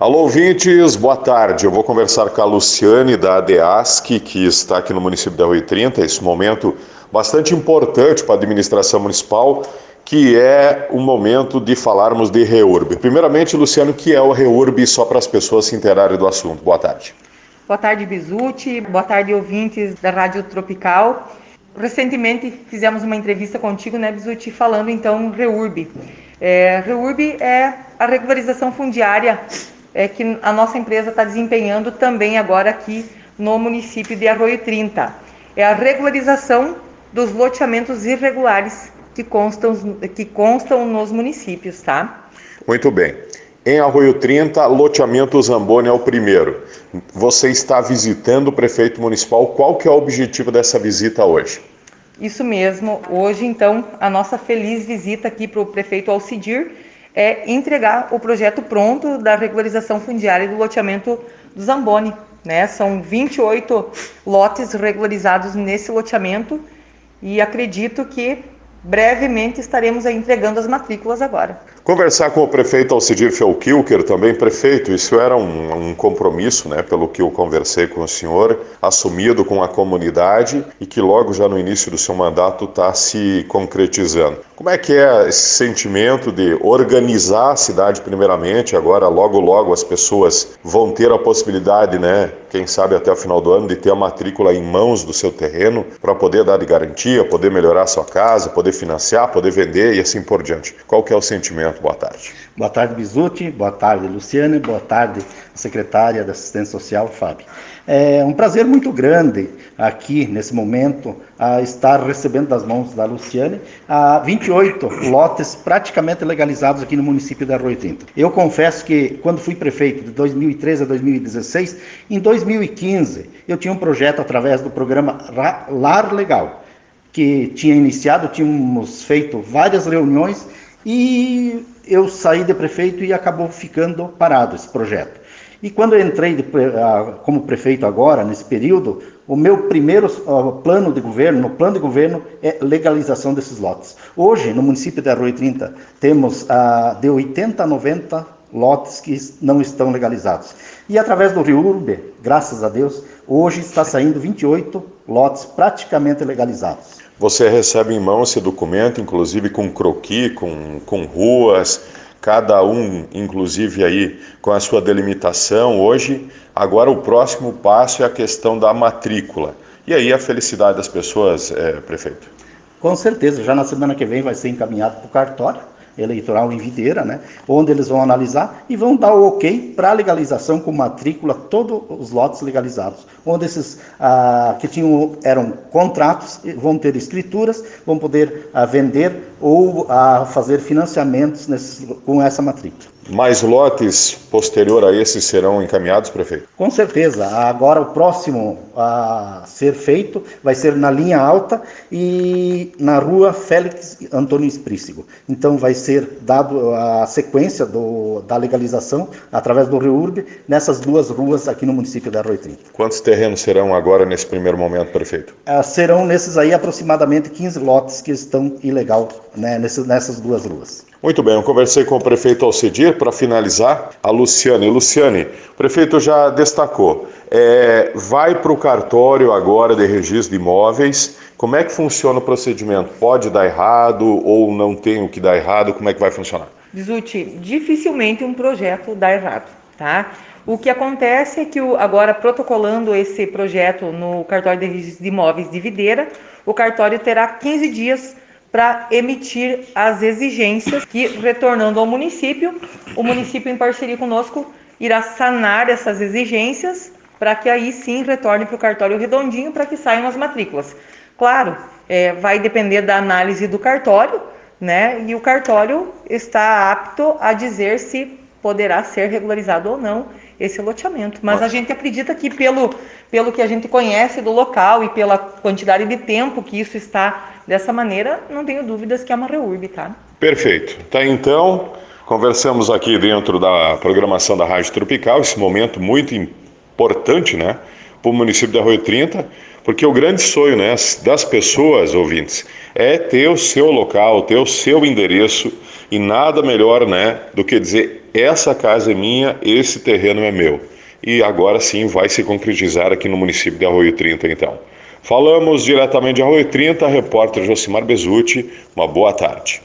Alô, ouvintes, boa tarde. Eu vou conversar com a Luciane da ADEASC, que está aqui no município da Rui 30, esse momento bastante importante para a administração municipal, que é o momento de falarmos de REURB. Primeiramente, Luciano, o que é o REURB, só para as pessoas se interarem do assunto. Boa tarde. Boa tarde, Bizuti. Boa tarde, ouvintes da Rádio Tropical. Recentemente fizemos uma entrevista contigo, né, Bizuti, falando então REURB. É, REURB é a regularização fundiária é, que a nossa empresa está desempenhando também agora aqui no município de Arroio 30. É a regularização dos loteamentos irregulares que constam, que constam nos municípios, tá? Muito bem. Em Arroio 30, loteamento Zamboni é o primeiro. Você está visitando o prefeito municipal. Qual que é o objetivo dessa visita hoje? Isso mesmo. Hoje, então, a nossa feliz visita aqui para o prefeito Alcidir é entregar o projeto pronto da regularização fundiária do loteamento do Zamboni. Né? São 28 lotes regularizados nesse loteamento e acredito que brevemente estaremos entregando as matrículas agora. Conversar com o prefeito Alcidir Felkilker, também prefeito, isso era um, um, compromisso, né, pelo que eu conversei com o senhor, assumido com a comunidade e que logo já no início do seu mandato está se concretizando. Como é que é esse sentimento de organizar a cidade primeiramente, agora logo logo as pessoas vão ter a possibilidade, né, quem sabe até o final do ano, de ter a matrícula em mãos do seu terreno para poder dar de garantia, poder melhorar sua casa, poder financiar, poder vender e assim por diante. Qual que é o sentimento? Boa tarde. Boa tarde, Bizuti. Boa tarde, Luciane. Boa tarde, secretária da Assistência Social, Fábio. É um prazer muito grande aqui, nesse momento, a estar recebendo das mãos da Luciane a 28 lotes praticamente legalizados aqui no município da Arroio Tinto. Eu confesso que, quando fui prefeito de 2013 a 2016, em 2015 eu tinha um projeto através do programa Lar Legal, que tinha iniciado, tínhamos feito várias reuniões e eu saí de prefeito e acabou ficando parado esse projeto. E quando eu entrei de, como prefeito agora, nesse período, o meu primeiro plano de governo, no plano de governo, é legalização desses lotes. Hoje, no município de Arroio 30, temos uh, de 80 a 90 lotes que não estão legalizados. E através do Rio Urbe, graças a Deus, hoje está saindo 28 lotes praticamente legalizados. Você recebe em mão esse documento, inclusive com croqui, com, com ruas, cada um, inclusive aí com a sua delimitação. Hoje, agora o próximo passo é a questão da matrícula. E aí a felicidade das pessoas, é, prefeito? Com certeza, já na semana que vem vai ser encaminhado para o cartório eleitoral em Videira, né, onde eles vão analisar e vão dar o ok para a legalização com matrícula, todos os lotes legalizados, onde esses ah, que tinham, eram contratos vão ter escrituras, vão poder ah, vender ou ah, fazer financiamentos nesses, com essa matrícula. Mais lotes posterior a esses serão encaminhados, prefeito? Com certeza. Agora o próximo a ser feito vai ser na linha alta e na rua Félix Antônio Esprícigo. Então vai ser dado a sequência do, da legalização através do Rio Urbe nessas duas ruas aqui no município da Arroio 30. Quantos terrenos serão agora nesse primeiro momento, prefeito? Ah, serão nesses aí aproximadamente 15 lotes que estão ilegal né, nessas duas ruas. Muito bem, eu conversei com o prefeito Alcedir para finalizar, a Luciane. Luciane, o prefeito já destacou, é, vai para o cartório agora de registro de imóveis, como é que funciona o procedimento? Pode dar errado ou não tem o que dar errado? Como é que vai funcionar? Bizuti, dificilmente um projeto dá errado, tá? O que acontece é que agora protocolando esse projeto no cartório de registro de imóveis de Videira, o cartório terá 15 dias para emitir as exigências que, retornando ao município, o município, em parceria conosco, irá sanar essas exigências para que aí sim retorne para o cartório redondinho para que saiam as matrículas. Claro, é, vai depender da análise do cartório, né? E o cartório está apto a dizer se poderá ser regularizado ou não esse loteamento. Mas a gente acredita que pelo, pelo que a gente conhece do local e pela quantidade de tempo que isso está dessa maneira, não tenho dúvidas que é uma reurb, tá? Perfeito. Tá então, conversamos aqui dentro da programação da Rádio Tropical, esse momento muito importante, né, para o município de Arroio 30, Porque o grande sonho né, das pessoas, ouvintes, é ter o seu local, ter o seu endereço e nada melhor né, do que dizer: essa casa é minha, esse terreno é meu. E agora sim vai se concretizar aqui no município de Arroio 30, então. Falamos diretamente de Arroio 30, repórter Josimar Bezutti. Uma boa tarde.